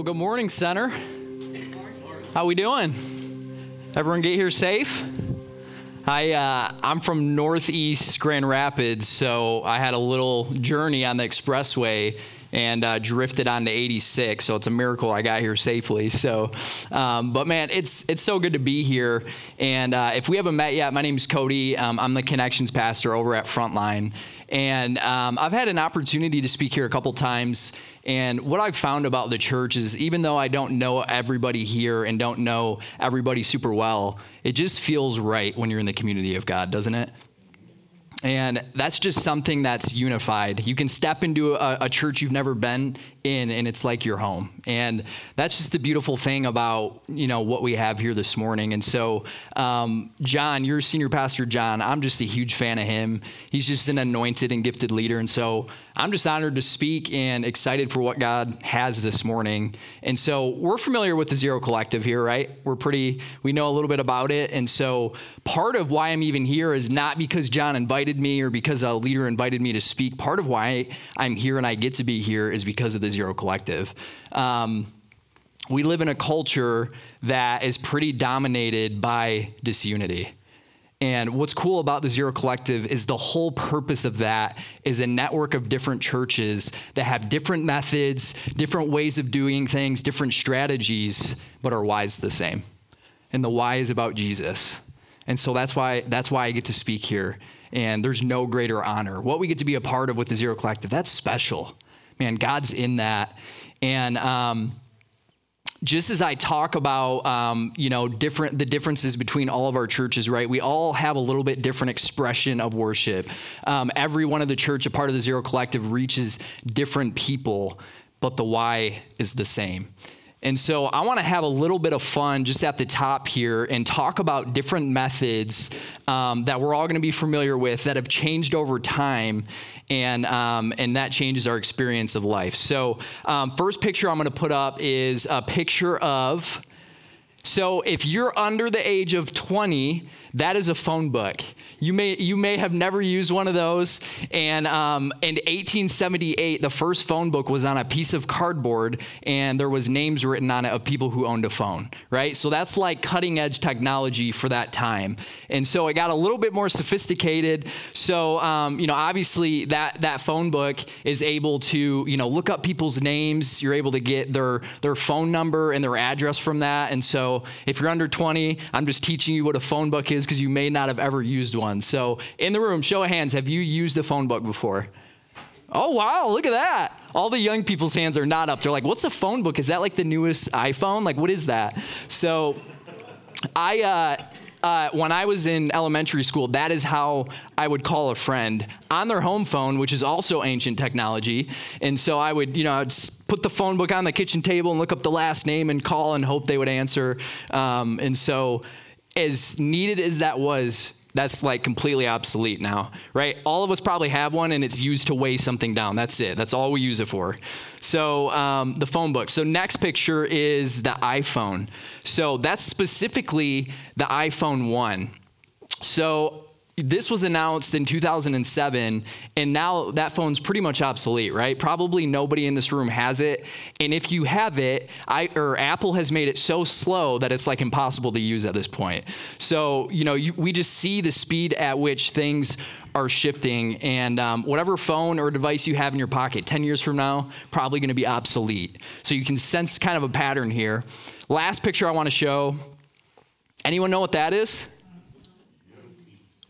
Well, good morning, Center. How we doing? Everyone get here safe? I uh, I'm from Northeast Grand Rapids, so I had a little journey on the expressway and uh, drifted onto 86. So it's a miracle I got here safely. So, um, but man, it's it's so good to be here. And uh, if we haven't met yet, my name is Cody. Um, I'm the connections pastor over at Frontline. And um, I've had an opportunity to speak here a couple times. And what I've found about the church is even though I don't know everybody here and don't know everybody super well, it just feels right when you're in the community of God, doesn't it? And that's just something that's unified. You can step into a, a, church you've never been in, and it's like your home. And that's just the beautiful thing about you know what we have here this morning. And so, um, John, you're senior pastor, John. I'm just a huge fan of him. He's just an anointed and gifted leader. And so, I'm just honored to speak and excited for what God has this morning. And so, we're familiar with the Zero Collective here, right? We're pretty. We know a little bit about it. And so, part of why I'm even here is not because John invited me or because a leader invited me to speak. Part of why I'm here and I get to be here is because of the Zero Collective. Um, we live in a culture that is pretty dominated by disunity. And what's cool about the Zero Collective is the whole purpose of that is a network of different churches that have different methods, different ways of doing things, different strategies, but why is the same. And the why is about Jesus. And so that's why that's why I get to speak here. And there's no greater honor. What we get to be a part of with the Zero Collective, that's special man, God's in that. And um, just as I talk about, um, you know, different the differences between all of our churches, right? We all have a little bit different expression of worship. Um, every one of the church, a part of the Zero Collective, reaches different people, but the why is the same. And so I want to have a little bit of fun just at the top here and talk about different methods um, that we're all going to be familiar with that have changed over time. And, um, and that changes our experience of life. So, um, first picture I'm going to put up is a picture of. So, if you're under the age of 20, that is a phone book. You may you may have never used one of those. And um, in 1878, the first phone book was on a piece of cardboard, and there was names written on it of people who owned a phone. Right. So that's like cutting edge technology for that time. And so it got a little bit more sophisticated. So um, you know, obviously that that phone book is able to you know look up people's names. You're able to get their their phone number and their address from that. And so if you're under 20, I'm just teaching you what a phone book is is because you may not have ever used one. So, in the room, show of hands, have you used a phone book before? Oh, wow, look at that. All the young people's hands are not up. They're like, what's a phone book? Is that like the newest iPhone? Like, what is that? So, I, uh, uh, when I was in elementary school, that is how I would call a friend on their home phone, which is also ancient technology. And so I would, you know, I'd put the phone book on the kitchen table and look up the last name and call and hope they would answer. Um, and so as needed as that was, that's like completely obsolete now, right? All of us probably have one and it's used to weigh something down. That's it. That's all we use it for. So um, the phone book. So next picture is the iPhone. So that's specifically the iPhone 1. So this was announced in 2007 and now that phone's pretty much obsolete right? Probably nobody in this room has it. And if you have it I, or apple has made it so slow that it's like impossible to use at this point. So you know you, we just see the speed at which things are shifting and um, whatever phone or device you have in your pocket 10 years from now probably going to be obsolete. So you can sense kind of a pattern here. Last picture i want to show. Anyone know what that is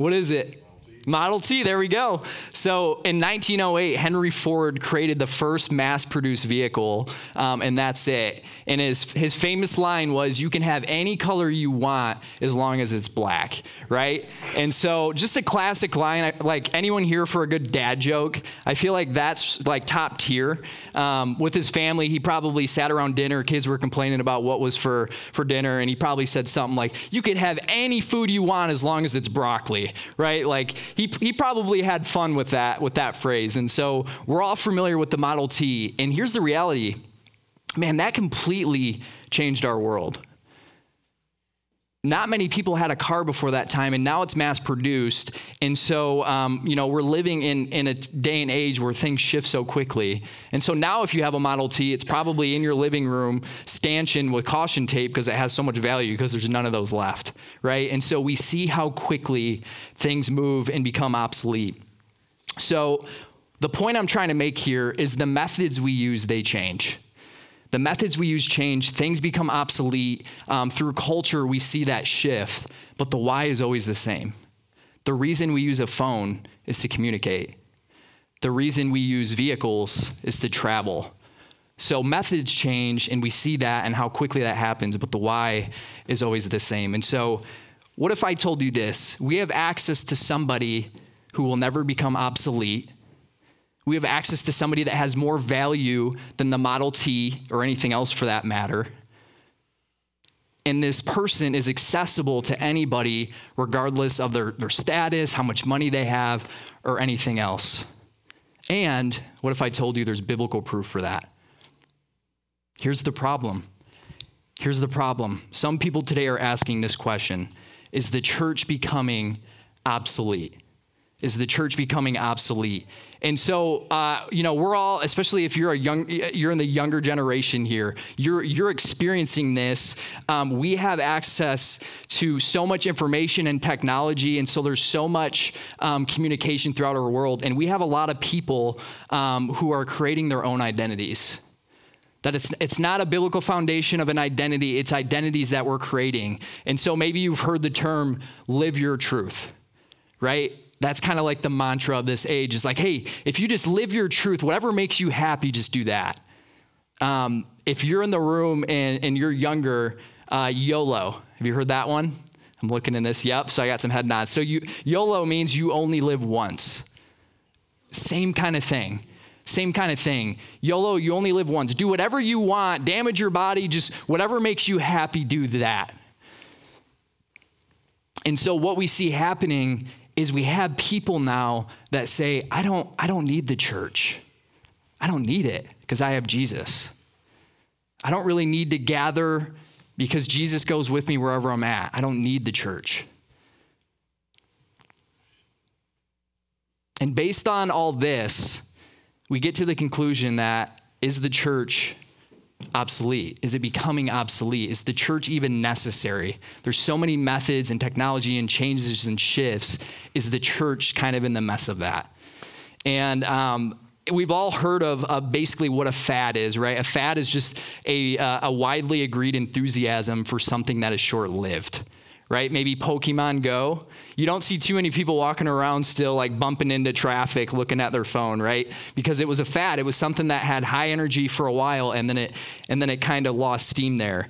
what is it? Model T, there we go. So in 1908, Henry Ford created the first mass produced vehicle, um, and that's it. And his, his famous line was, You can have any color you want as long as it's black, right? And so just a classic line, like anyone here for a good dad joke, I feel like that's like top tier. Um, with his family, he probably sat around dinner, kids were complaining about what was for, for dinner, and he probably said something like, You can have any food you want as long as it's broccoli, right? Like, he, he probably had fun with that, with that phrase. And so we're all familiar with the Model T. And here's the reality man, that completely changed our world. Not many people had a car before that time, and now it's mass produced. And so, um, you know, we're living in, in a day and age where things shift so quickly. And so now, if you have a Model T, it's probably in your living room, stanchion with caution tape because it has so much value because there's none of those left, right? And so we see how quickly things move and become obsolete. So, the point I'm trying to make here is the methods we use, they change. The methods we use change, things become obsolete. Um, through culture, we see that shift, but the why is always the same. The reason we use a phone is to communicate, the reason we use vehicles is to travel. So methods change, and we see that and how quickly that happens, but the why is always the same. And so, what if I told you this? We have access to somebody who will never become obsolete we have access to somebody that has more value than the Model T or anything else for that matter. And this person is accessible to anybody, regardless of their, their status, how much money they have, or anything else. And what if I told you there's biblical proof for that? Here's the problem. Here's the problem. Some people today are asking this question Is the church becoming obsolete? Is the church becoming obsolete? And so, uh, you know, we're all, especially if you're a young, you're in the younger generation here, you're you're experiencing this. Um, we have access to so much information and technology, and so there's so much um, communication throughout our world, and we have a lot of people um, who are creating their own identities. That it's, it's not a biblical foundation of an identity, it's identities that we're creating. And so maybe you've heard the term live your truth, right? That's kind of like the mantra of this age is like, hey, if you just live your truth, whatever makes you happy, just do that. Um, if you're in the room and, and you're younger, uh, YOLO. Have you heard that one? I'm looking in this. Yep. So I got some head nods. So you, YOLO means you only live once. Same kind of thing. Same kind of thing. YOLO, you only live once. Do whatever you want, damage your body, just whatever makes you happy, do that. And so what we see happening is we have people now that say, I don't, I don't need the church. I don't need it because I have Jesus. I don't really need to gather because Jesus goes with me wherever I'm at. I don't need the church. And based on all this, we get to the conclusion that is the church obsolete? Is it becoming obsolete? Is the church even necessary? There's so many methods and technology and changes and shifts. Is the church kind of in the mess of that? And um, we've all heard of uh, basically what a fad is, right? A fad is just a, uh, a widely agreed enthusiasm for something that is short lived right? Maybe Pokemon Go. You don't see too many people walking around still like bumping into traffic looking at their phone, right? Because it was a fad. It was something that had high energy for a while and then it and then it kind of lost steam there.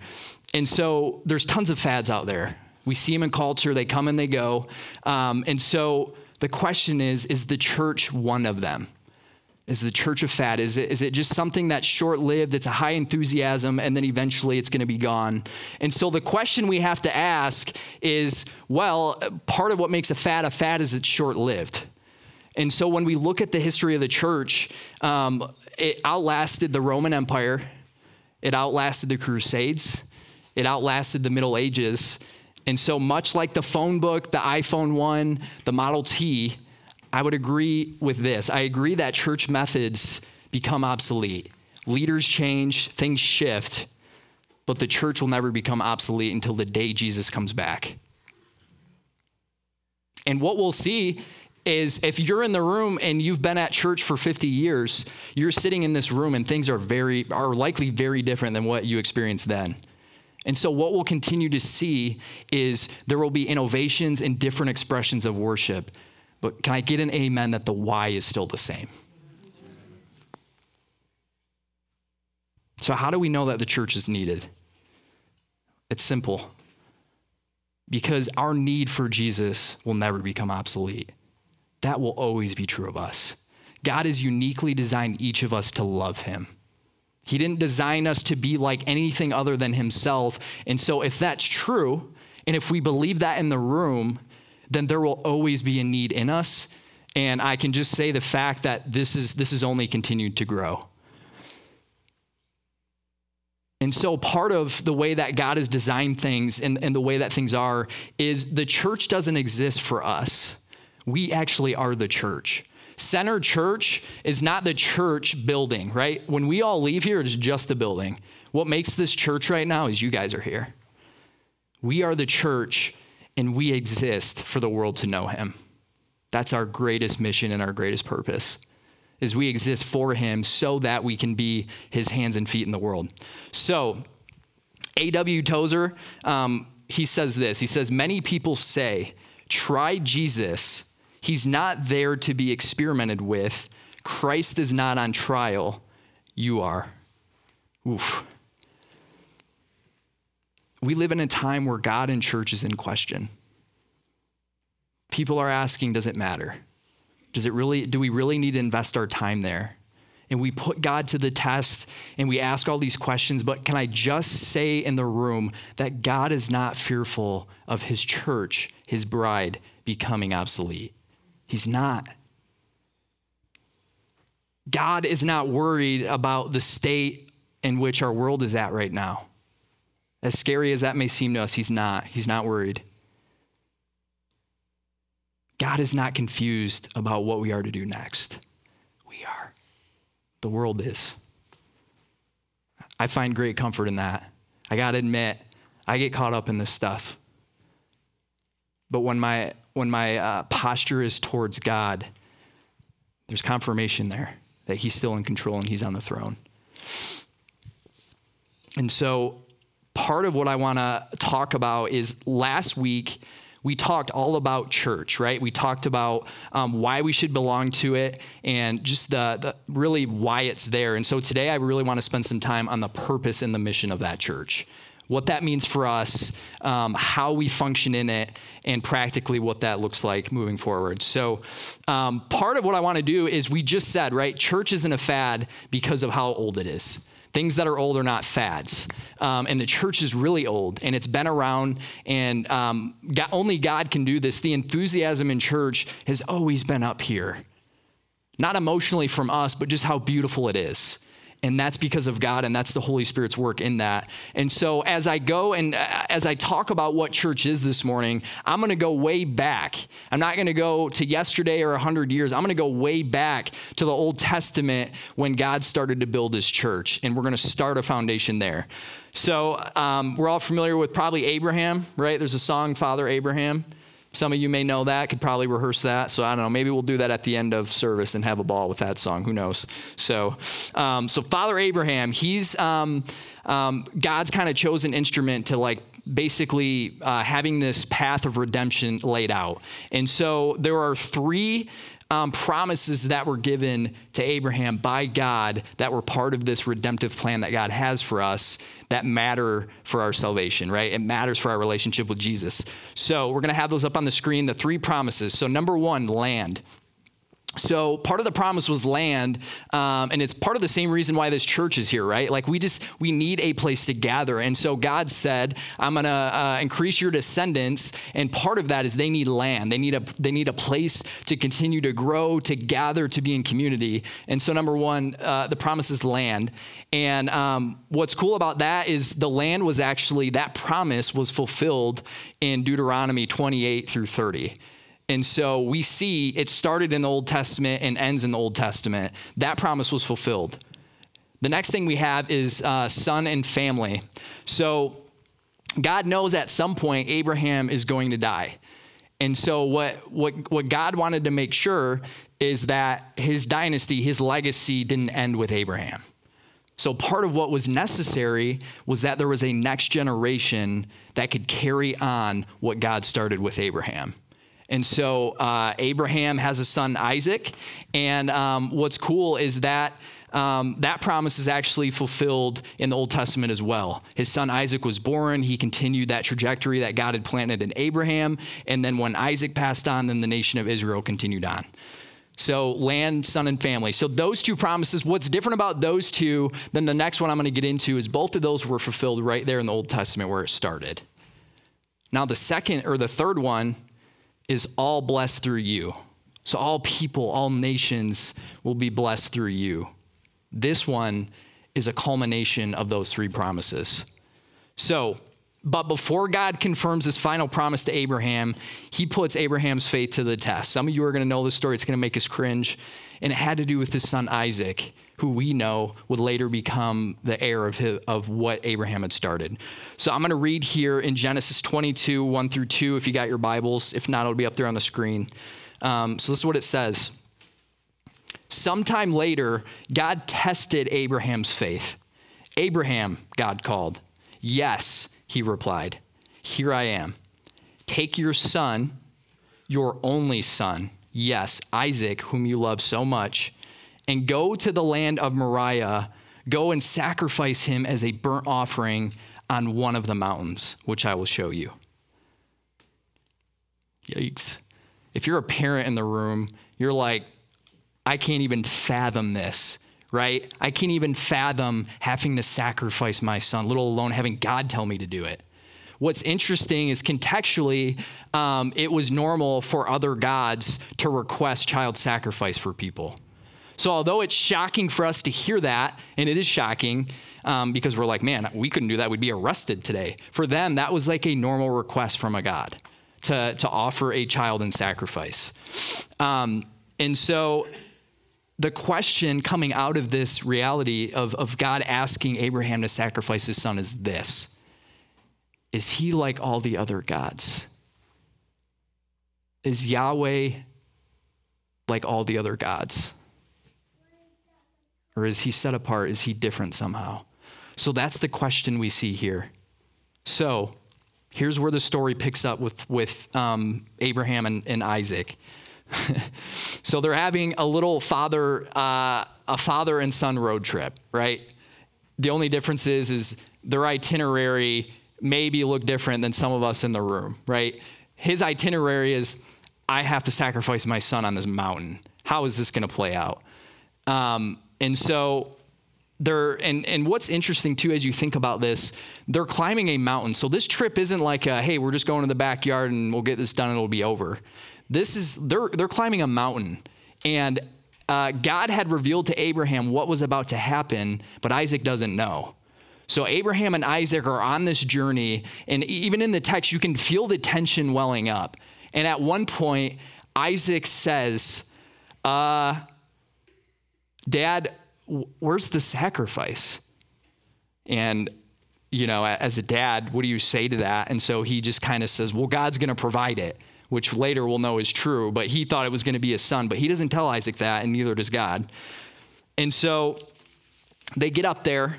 And so there's tons of fads out there. We see them in culture, they come and they go. Um, and so the question is is the church one of them? Is the church of fad? Is it, is it just something that's short lived, it's a high enthusiasm, and then eventually it's going to be gone? And so the question we have to ask is well, part of what makes a fad a fad is it's short lived. And so when we look at the history of the church, um, it outlasted the Roman Empire, it outlasted the Crusades, it outlasted the Middle Ages. And so, much like the phone book, the iPhone 1, the Model T, I would agree with this. I agree that church methods become obsolete. Leaders change, things shift, but the church will never become obsolete until the day Jesus comes back. And what we'll see is if you're in the room and you've been at church for 50 years, you're sitting in this room and things are very are likely very different than what you experienced then. And so what we'll continue to see is there will be innovations and different expressions of worship. But can I get an amen that the why is still the same? So, how do we know that the church is needed? It's simple. Because our need for Jesus will never become obsolete. That will always be true of us. God has uniquely designed each of us to love him. He didn't design us to be like anything other than himself. And so, if that's true, and if we believe that in the room, then there will always be a need in us. And I can just say the fact that this is this is only continued to grow. And so, part of the way that God has designed things and, and the way that things are is the church doesn't exist for us. We actually are the church. Center Church is not the church building, right? When we all leave here, it's just a building. What makes this church right now is you guys are here. We are the church, and we exist for the world to know Him. That's our greatest mission and our greatest purpose is we exist for him so that we can be his hands and feet in the world. So, A.W. Tozer, um, he says this. He says, Many people say, try Jesus. He's not there to be experimented with. Christ is not on trial. You are. Oof. We live in a time where God and church is in question. People are asking, does it matter? Does it really, do we really need to invest our time there? And we put God to the test and we ask all these questions, but can I just say in the room that God is not fearful of his church, his bride, becoming obsolete? He's not. God is not worried about the state in which our world is at right now. As scary as that may seem to us, he's not. He's not worried. God is not confused about what we are to do next. We are. The world is. I find great comfort in that. I got to admit, I get caught up in this stuff. But when my, when my uh, posture is towards God, there's confirmation there that He's still in control and He's on the throne. And so, part of what I want to talk about is last week, we talked all about church, right? We talked about um, why we should belong to it and just the, the, really why it's there. And so today I really want to spend some time on the purpose and the mission of that church. What that means for us, um, how we function in it, and practically what that looks like moving forward. So, um, part of what I want to do is we just said, right, church isn't a fad because of how old it is. Things that are old are not fads. Um, and the church is really old and it's been around, and um, God, only God can do this. The enthusiasm in church has always been up here. Not emotionally from us, but just how beautiful it is and that's because of God, and that's the Holy Spirit's work in that. And so, as I go and uh, as I talk about what church is this morning, I'm going to go way back. I'm not going to go to yesterday or 100 years. I'm going to go way back to the Old Testament when God started to build his church, and we're going to start a foundation there. So, um, we're all familiar with probably Abraham, right? There's a song, Father Abraham. Some of you may know that, could probably rehearse that. So I don't know. Maybe we'll do that at the end of service and have a ball with that song. Who knows? So, um, so Father Abraham, he's um, um, God's kind of chosen instrument to like basically uh, having this path of redemption laid out. And so there are three um, promises that were given to Abraham by God that were part of this redemptive plan that God has for us that matter for our salvation, right? It matters for our relationship with Jesus. So we're going to have those up on the screen the three promises. So, number one, land. So part of the promise was land, um, and it's part of the same reason why this church is here, right? Like we just we need a place to gather, and so God said, "I'm going to uh, increase your descendants," and part of that is they need land. They need a they need a place to continue to grow, to gather, to be in community. And so number one, uh, the promise is land, and um, what's cool about that is the land was actually that promise was fulfilled in Deuteronomy 28 through 30. And so we see it started in the Old Testament and ends in the Old Testament. That promise was fulfilled. The next thing we have is uh, son and family. So God knows at some point Abraham is going to die. And so what, what, what God wanted to make sure is that his dynasty, his legacy didn't end with Abraham. So part of what was necessary was that there was a next generation that could carry on what God started with Abraham. And so uh, Abraham has a son, Isaac. And um, what's cool is that. Um, that promise is actually fulfilled in the Old Testament as well. His son Isaac was born. He continued that trajectory that God had planted in Abraham. And then when Isaac passed on, then the nation of Israel continued on. So, land, son, and family. So, those two promises, what's different about those two than the next one I'm going to get into is both of those were fulfilled right there in the Old Testament where it started. Now, the second or the third one is all blessed through you. So all people, all nations will be blessed through you. This one is a culmination of those three promises. So, but before God confirms his final promise to Abraham, he puts Abraham's faith to the test. Some of you are going to know this story. It's going to make us cringe. And it had to do with his son Isaac, who we know would later become the heir of, his, of what Abraham had started. So I'm going to read here in Genesis 22, 1 through 2, if you got your Bibles. If not, it'll be up there on the screen. Um, so this is what it says. Sometime later, God tested Abraham's faith. Abraham, God called. Yes, he replied, Here I am. Take your son, your only son, yes, Isaac, whom you love so much, and go to the land of Moriah. Go and sacrifice him as a burnt offering on one of the mountains, which I will show you. Yikes. If you're a parent in the room, you're like, I can't even fathom this right? I can't even fathom having to sacrifice my son, little alone having God tell me to do it. What's interesting is contextually, um, it was normal for other gods to request child sacrifice for people. So, although it's shocking for us to hear that, and it is shocking um, because we're like, man, we couldn't do that, we'd be arrested today. For them, that was like a normal request from a God to, to offer a child in sacrifice. Um, and so, the question coming out of this reality of, of God asking Abraham to sacrifice his son is this Is he like all the other gods? Is Yahweh like all the other gods? Or is he set apart? Is he different somehow? So that's the question we see here. So here's where the story picks up with, with um, Abraham and, and Isaac. so they're having a little father, uh, a father and son road trip, right? The only difference is, is their itinerary maybe look different than some of us in the room, right? His itinerary is, I have to sacrifice my son on this mountain. How is this going to play out? Um, and so they're and and what's interesting too as you think about this they're climbing a mountain so this trip isn't like a, hey we're just going to the backyard and we'll get this done and it'll be over this is they're they're climbing a mountain, and uh, God had revealed to Abraham what was about to happen, but Isaac doesn't know. So Abraham and Isaac are on this journey, and even in the text, you can feel the tension welling up. And at one point, Isaac says, uh, Dad, where's the sacrifice? And, you know, as a dad, what do you say to that? And so he just kind of says, Well, God's going to provide it which later we'll know is true, but he thought it was going to be his son. But he doesn't tell Isaac that, and neither does God. And so they get up there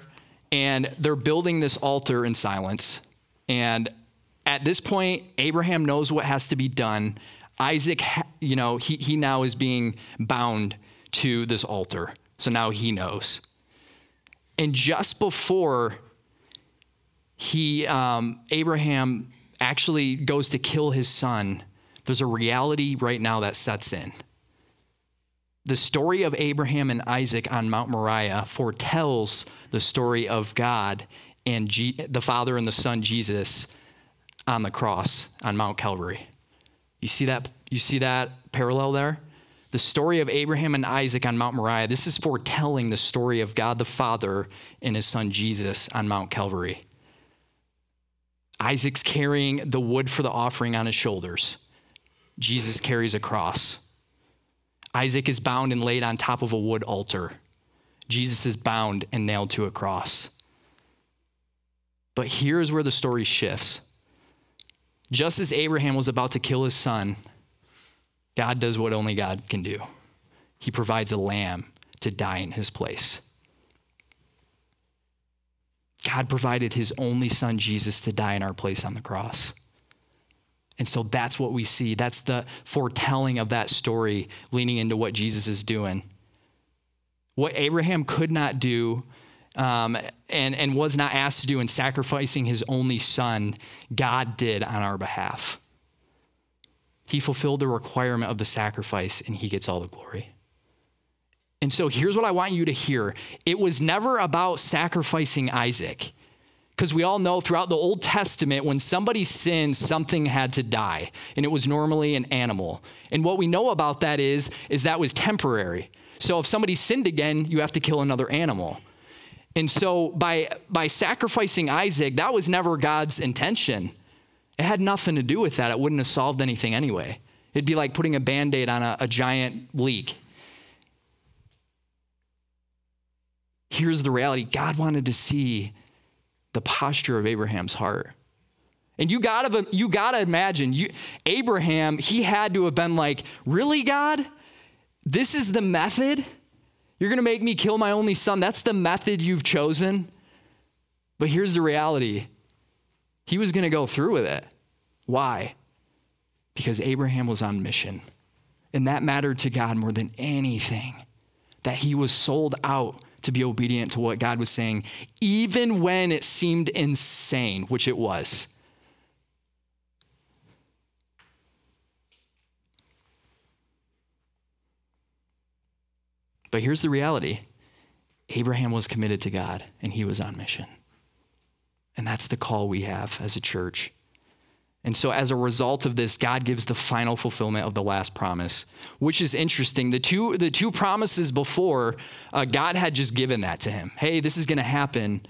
and they're building this altar in silence. And at this point, Abraham knows what has to be done. Isaac, you know, he, he now is being bound to this altar. So now he knows. And just before he, um, Abraham actually goes to kill his son, there's a reality right now that sets in. The story of Abraham and Isaac on Mount Moriah foretells the story of God and G- the Father and the Son Jesus on the cross on Mount Calvary. You see that you see that parallel there? The story of Abraham and Isaac on Mount Moriah, this is foretelling the story of God the Father and his son Jesus on Mount Calvary. Isaac's carrying the wood for the offering on his shoulders. Jesus carries a cross. Isaac is bound and laid on top of a wood altar. Jesus is bound and nailed to a cross. But here is where the story shifts. Just as Abraham was about to kill his son, God does what only God can do. He provides a lamb to die in his place. God provided his only son, Jesus, to die in our place on the cross. And so that's what we see. That's the foretelling of that story, leaning into what Jesus is doing. What Abraham could not do um, and, and was not asked to do in sacrificing his only son, God did on our behalf. He fulfilled the requirement of the sacrifice, and he gets all the glory. And so here's what I want you to hear it was never about sacrificing Isaac. Because we all know throughout the Old Testament, when somebody sinned, something had to die, and it was normally an animal. And what we know about that is, is that was temporary. So if somebody sinned again, you have to kill another animal. And so by, by sacrificing Isaac, that was never God's intention. It had nothing to do with that. It wouldn't have solved anything anyway. It'd be like putting a band aid on a, a giant leak. Here's the reality God wanted to see the posture of Abraham's heart. And you gotta, you gotta imagine, you, Abraham, he had to have been like, Really, God? This is the method? You're gonna make me kill my only son? That's the method you've chosen? But here's the reality he was gonna go through with it. Why? Because Abraham was on mission. And that mattered to God more than anything. That he was sold out to be obedient to what God was saying, even when it seemed insane, which it was. But here's the reality Abraham was committed to God and he was on mission. And that's the call we have as a church. And so, as a result of this, God gives the final fulfillment of the last promise, which is interesting. The two, the two promises before, uh, God had just given that to him. Hey, this is going to happen.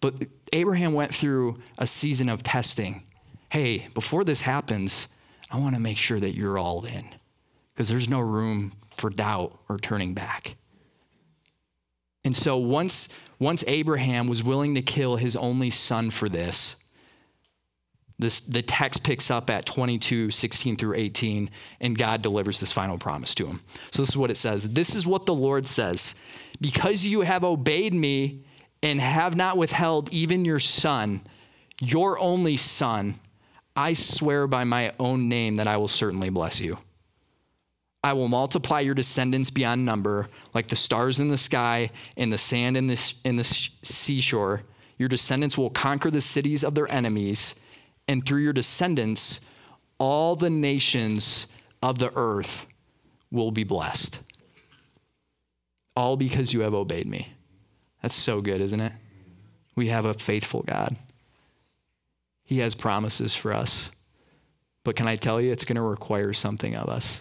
But Abraham went through a season of testing. Hey, before this happens, I want to make sure that you're all in because there's no room for doubt or turning back. And so, once, once Abraham was willing to kill his only son for this, this, the text picks up at 22, 16 through 18, and God delivers this final promise to him. So this is what it says This is what the Lord says Because you have obeyed me and have not withheld even your son, your only son, I swear by my own name that I will certainly bless you. I will multiply your descendants beyond number, like the stars in the sky and the sand in the, in the seashore. Your descendants will conquer the cities of their enemies and through your descendants, all the nations of the earth will be blessed. All because you have obeyed me. That's so good, isn't it? We have a faithful God. He has promises for us. But can I tell you, it's going to require something of us.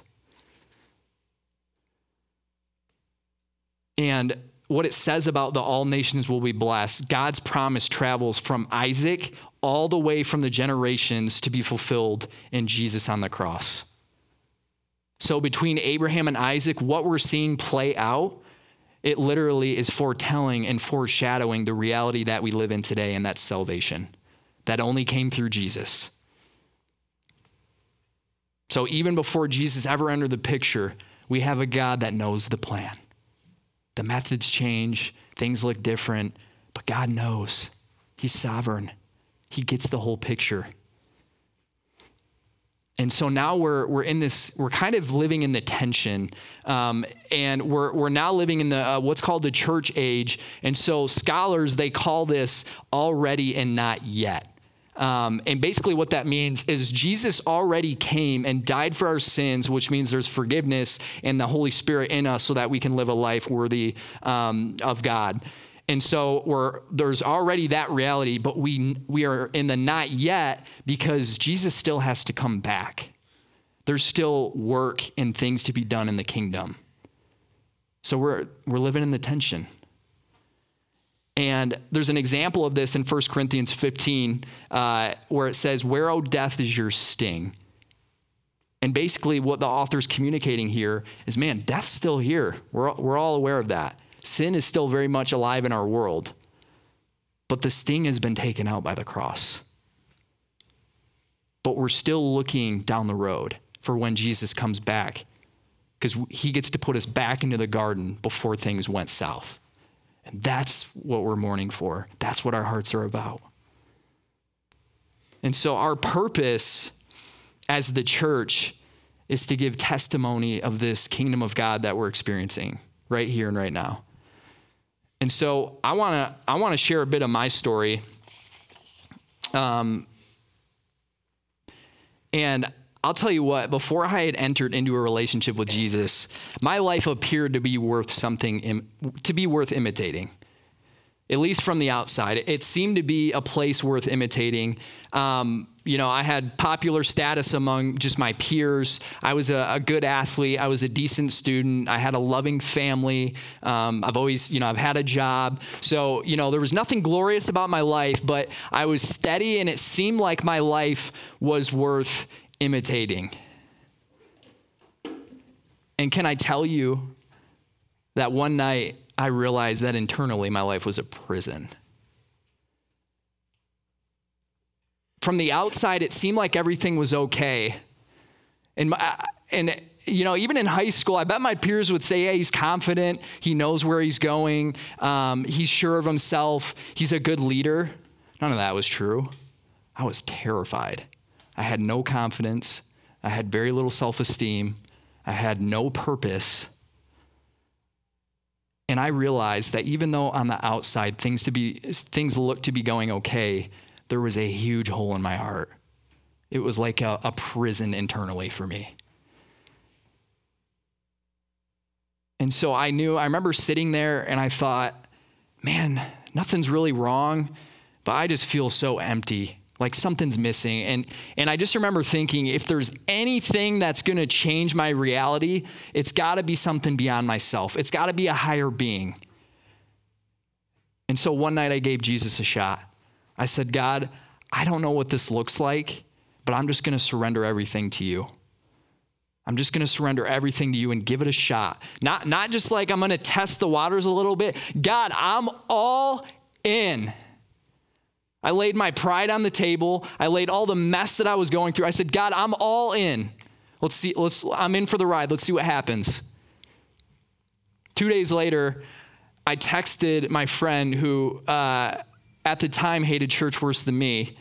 And what it says about the all nations will be blessed, God's promise travels from Isaac all the way from the generations to be fulfilled in Jesus on the cross. So between Abraham and Isaac, what we're seeing play out, it literally is foretelling and foreshadowing the reality that we live in today, and that's salvation. That only came through Jesus. So even before Jesus ever entered the picture, we have a God that knows the plan. The methods change, things look different, but God knows. He's sovereign, He gets the whole picture. And so now we're, we're in this, we're kind of living in the tension. Um, and we're, we're now living in the uh, what's called the church age. And so scholars, they call this already and not yet. Um, and basically, what that means is Jesus already came and died for our sins, which means there's forgiveness and the Holy Spirit in us so that we can live a life worthy um, of God. And so there's already that reality, but we, we are in the not yet because Jesus still has to come back. There's still work and things to be done in the kingdom. So we're, we're living in the tension. And there's an example of this in 1 Corinthians 15 uh, where it says, Where, O death, is your sting? And basically, what the author's communicating here is man, death's still here. We're, we're all aware of that. Sin is still very much alive in our world, but the sting has been taken out by the cross. But we're still looking down the road for when Jesus comes back because he gets to put us back into the garden before things went south. And that's what we're mourning for. That's what our hearts are about. And so, our purpose as the church is to give testimony of this kingdom of God that we're experiencing right here and right now. And so, I want to I want to share a bit of my story. Um, and I'll tell you what, before I had entered into a relationship with Jesus, my life appeared to be worth something, to be worth imitating. at least from the outside. It seemed to be a place worth imitating. Um, you know, I had popular status among just my peers. I was a, a good athlete. I was a decent student. I had a loving family. Um, I've always, you know, I've had a job. So, you know, there was nothing glorious about my life, but I was steady and it seemed like my life was worth imitating. And can I tell you that one night I realized that internally my life was a prison. From the outside, it seemed like everything was okay. And, my, and you know, even in high school, I bet my peers would say, yeah, he's confident. He knows where he's going. Um, he's sure of himself. He's a good leader. None of that was true. I was terrified. I had no confidence. I had very little self esteem. I had no purpose. And I realized that even though on the outside things to be things looked to be going okay, there was a huge hole in my heart. It was like a, a prison internally for me. And so I knew, I remember sitting there and I thought, man, nothing's really wrong, but I just feel so empty like something's missing. And and i just remember thinking if there's anything that's going to change my reality it's got to be something beyond myself. It's got to be a higher being. And so one night i gave jesus a shot. I said god i don't know what this looks like but i'm just going to surrender everything to you. I'm just going to surrender everything to you and give it a shot. Not not just like i'm going to test the waters a little bit. God i'm all in I laid my pride on the table. I laid all the mess that I was going through. I said, God, I'm all in. Let's see, let's, I'm in for the ride. Let's see what happens. Two days later, I texted my friend who uh, at the time hated church worse than me.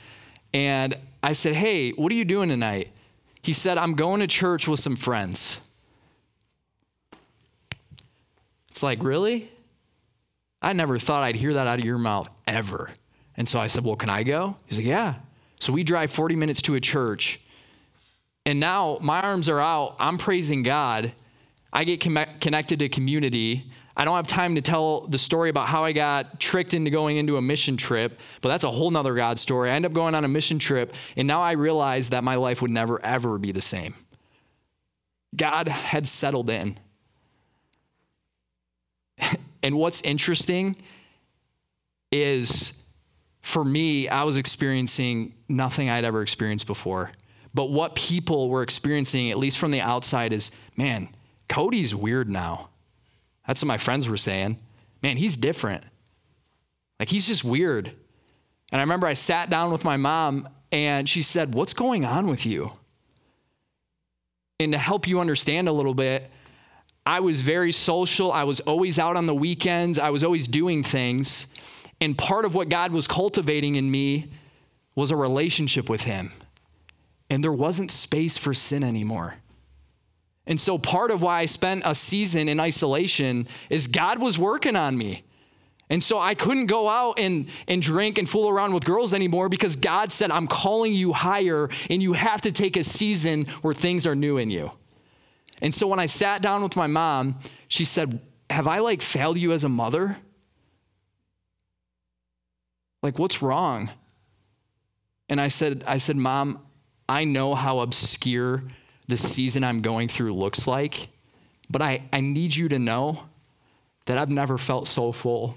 And I said, Hey, what are you doing tonight? He said, I'm going to church with some friends. It's like, really? I never thought I'd hear that out of your mouth ever. And so I said, Well, can I go? He's like, Yeah. So we drive 40 minutes to a church. And now my arms are out. I'm praising God. I get connected to community. I don't have time to tell the story about how I got tricked into going into a mission trip, but that's a whole nother God story. I end up going on a mission trip, and now I realize that my life would never, ever be the same. God had settled in. and what's interesting is for me, I was experiencing nothing I'd ever experienced before. But what people were experiencing, at least from the outside, is man, Cody's weird now. That's what my friends were saying. Man, he's different. Like, he's just weird. And I remember I sat down with my mom and she said, What's going on with you? And to help you understand a little bit, I was very social. I was always out on the weekends. I was always doing things. And part of what God was cultivating in me was a relationship with Him. And there wasn't space for sin anymore. And so part of why I spent a season in isolation is God was working on me. And so I couldn't go out and, and drink and fool around with girls anymore because God said, I'm calling you higher and you have to take a season where things are new in you. And so when I sat down with my mom, she said, Have I like failed you as a mother? Like, what's wrong? And I said, I said, Mom, I know how obscure the season I'm going through looks like, but I, I need you to know that I've never felt so full.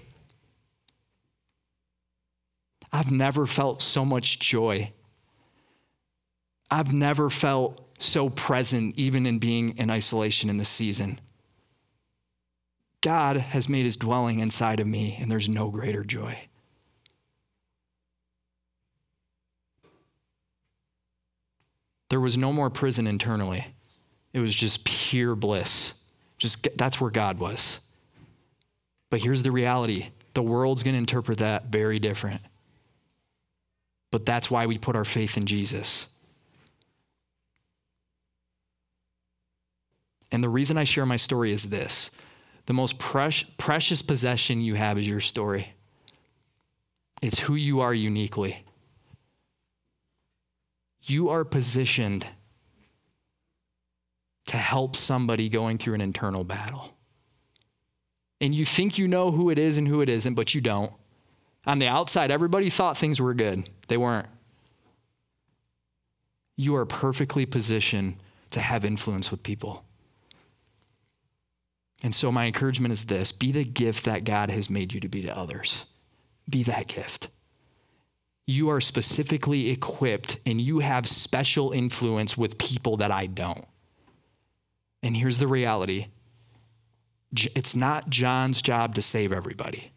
I've never felt so much joy. I've never felt so present, even in being in isolation in this season. God has made his dwelling inside of me, and there's no greater joy. There was no more prison internally. It was just pure bliss. Just that's where God was. But here's the reality. The world's going to interpret that very different. But that's why we put our faith in Jesus. And the reason I share my story is this the most precious possession you have is your story, it's who you are uniquely you are positioned to help somebody going through an internal battle. And you think you know who it is and who it isn't, but you don't. On the outside, everybody thought things were good. They weren't. You are perfectly positioned to have influence with people. And so, my encouragement is this be the gift that God has made you to be to others. Be that gift. You are specifically equipped and you have special influence with people that I don't. And here's the reality it's not John's job to save everybody,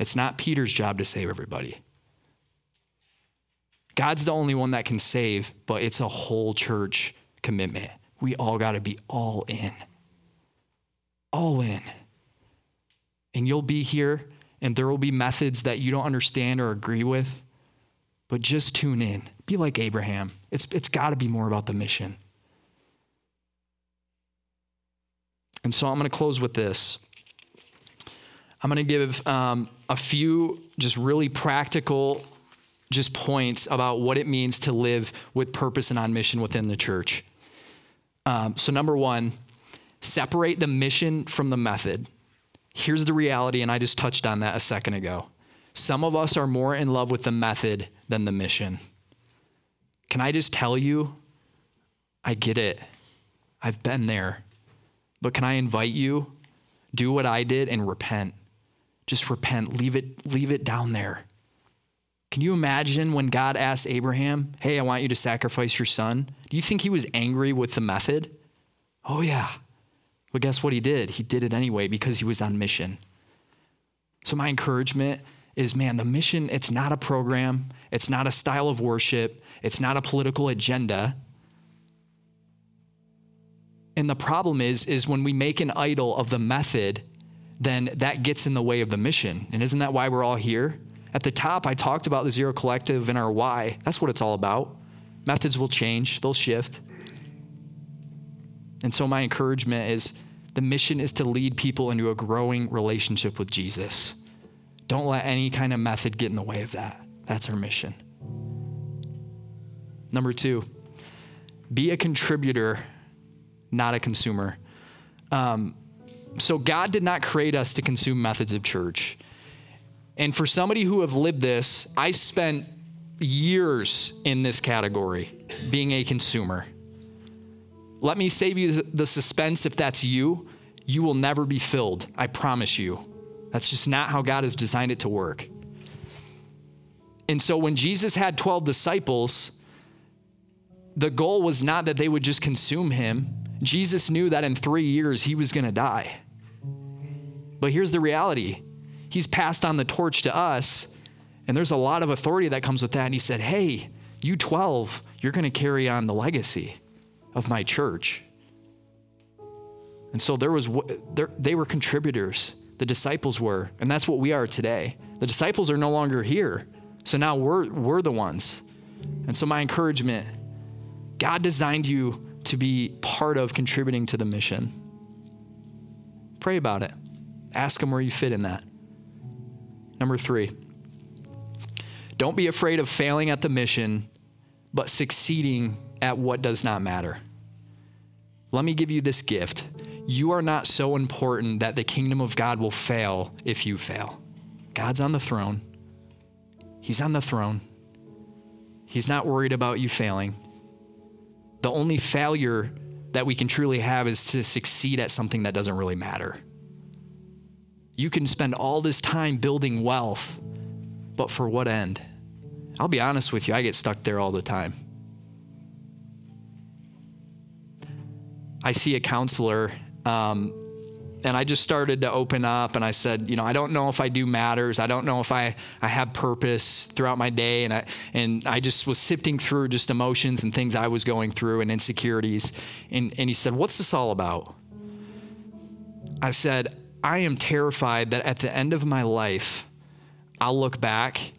it's not Peter's job to save everybody. God's the only one that can save, but it's a whole church commitment. We all got to be all in. All in. And you'll be here, and there will be methods that you don't understand or agree with, but just tune in. Be like Abraham. It's, it's got to be more about the mission. And so I'm going to close with this. I'm going to give um, a few just really practical just points about what it means to live with purpose and on mission within the church. Um, so, number one, separate the mission from the method. Here's the reality, and I just touched on that a second ago. Some of us are more in love with the method than the mission. Can I just tell you? I get it. I've been there. But can I invite you? Do what I did and repent. Just repent. Leave it, leave it down there. Can you imagine when God asked Abraham, Hey, I want you to sacrifice your son? Do you think he was angry with the method? Oh, yeah. But guess what he did? He did it anyway because he was on mission. So, my encouragement is man, the mission, it's not a program, it's not a style of worship, it's not a political agenda. And the problem is, is when we make an idol of the method, then that gets in the way of the mission. And isn't that why we're all here? At the top, I talked about the Zero Collective and our why. That's what it's all about. Methods will change, they'll shift. And so, my encouragement is the mission is to lead people into a growing relationship with Jesus. Don't let any kind of method get in the way of that. That's our mission. Number two, be a contributor, not a consumer. Um, so, God did not create us to consume methods of church. And for somebody who have lived this, I spent years in this category, being a consumer. Let me save you the suspense if that's you. You will never be filled, I promise you. That's just not how God has designed it to work. And so when Jesus had 12 disciples, the goal was not that they would just consume him. Jesus knew that in three years he was going to die. But here's the reality He's passed on the torch to us, and there's a lot of authority that comes with that. And he said, Hey, you 12, you're going to carry on the legacy of my church. And so there was they were contributors. The disciples were, and that's what we are today. The disciples are no longer here. So now we're we're the ones. And so my encouragement, God designed you to be part of contributing to the mission. Pray about it. Ask him where you fit in that. Number three, don't be afraid of failing at the mission, but succeeding at what does not matter. Let me give you this gift. You are not so important that the kingdom of God will fail if you fail. God's on the throne. He's on the throne. He's not worried about you failing. The only failure that we can truly have is to succeed at something that doesn't really matter. You can spend all this time building wealth, but for what end? I'll be honest with you, I get stuck there all the time. I see a counselor, um, and I just started to open up and I said, you know, I don't know if I do matters. I don't know if I, I have purpose throughout my day. And I, and I just was sifting through just emotions and things I was going through and insecurities. And, and he said, What's this all about? I said, I am terrified that at the end of my life, I'll look back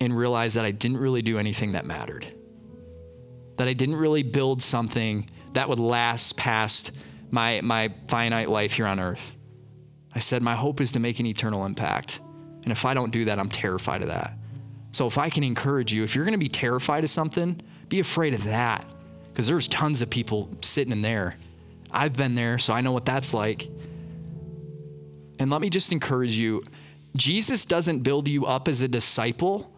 and realize that I didn't really do anything that mattered. That I didn't really build something that would last past my, my finite life here on earth. I said, My hope is to make an eternal impact. And if I don't do that, I'm terrified of that. So if I can encourage you, if you're going to be terrified of something, be afraid of that. Because there's tons of people sitting in there. I've been there, so I know what that's like. And let me just encourage you Jesus doesn't build you up as a disciple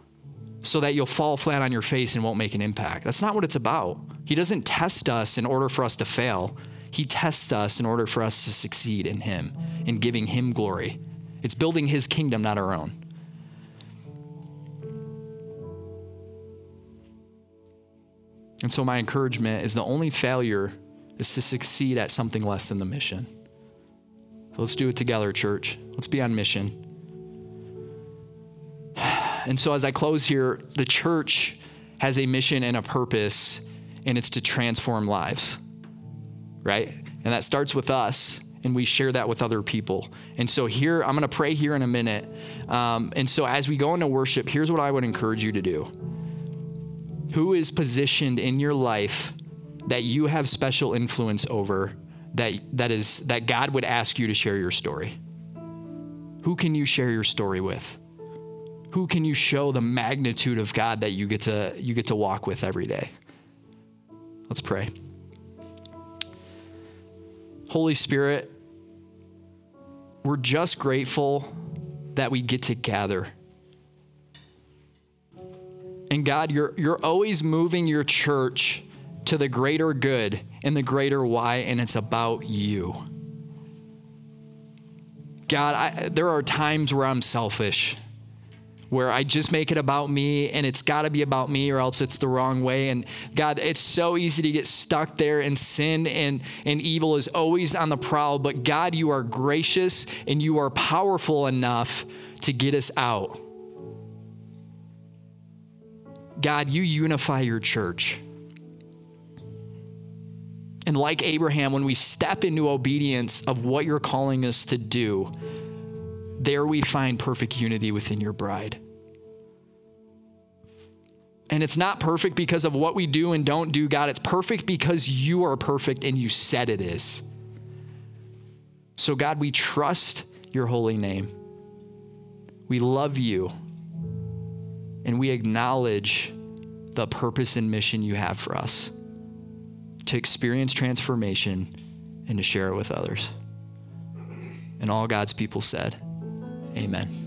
so that you'll fall flat on your face and won't make an impact. That's not what it's about. He doesn't test us in order for us to fail. He tests us in order for us to succeed in Him, in giving Him glory. It's building His kingdom, not our own. And so, my encouragement is the only failure is to succeed at something less than the mission. So let's do it together, church. Let's be on mission. And so, as I close here, the church has a mission and a purpose, and it's to transform lives, right? And that starts with us, and we share that with other people. And so, here, I'm going to pray here in a minute. Um, and so, as we go into worship, here's what I would encourage you to do Who is positioned in your life that you have special influence over that, that, is, that God would ask you to share your story? Who can you share your story with? who can you show the magnitude of God that you get to you get to walk with every day? Let's pray. Holy Spirit, we're just grateful that we get to gather. And God, you're, you're always moving your church to the greater good and the greater why, and it's about you. God, I, there are times where I'm selfish where I just make it about me and it's got to be about me or else it's the wrong way. And God, it's so easy to get stuck there and sin and, and evil is always on the prowl. But God, you are gracious and you are powerful enough to get us out. God, you unify your church. And like Abraham, when we step into obedience of what you're calling us to do, there we find perfect unity within your bride. And it's not perfect because of what we do and don't do, God. It's perfect because you are perfect and you said it is. So, God, we trust your holy name. We love you. And we acknowledge the purpose and mission you have for us to experience transformation and to share it with others. And all God's people said, Amen.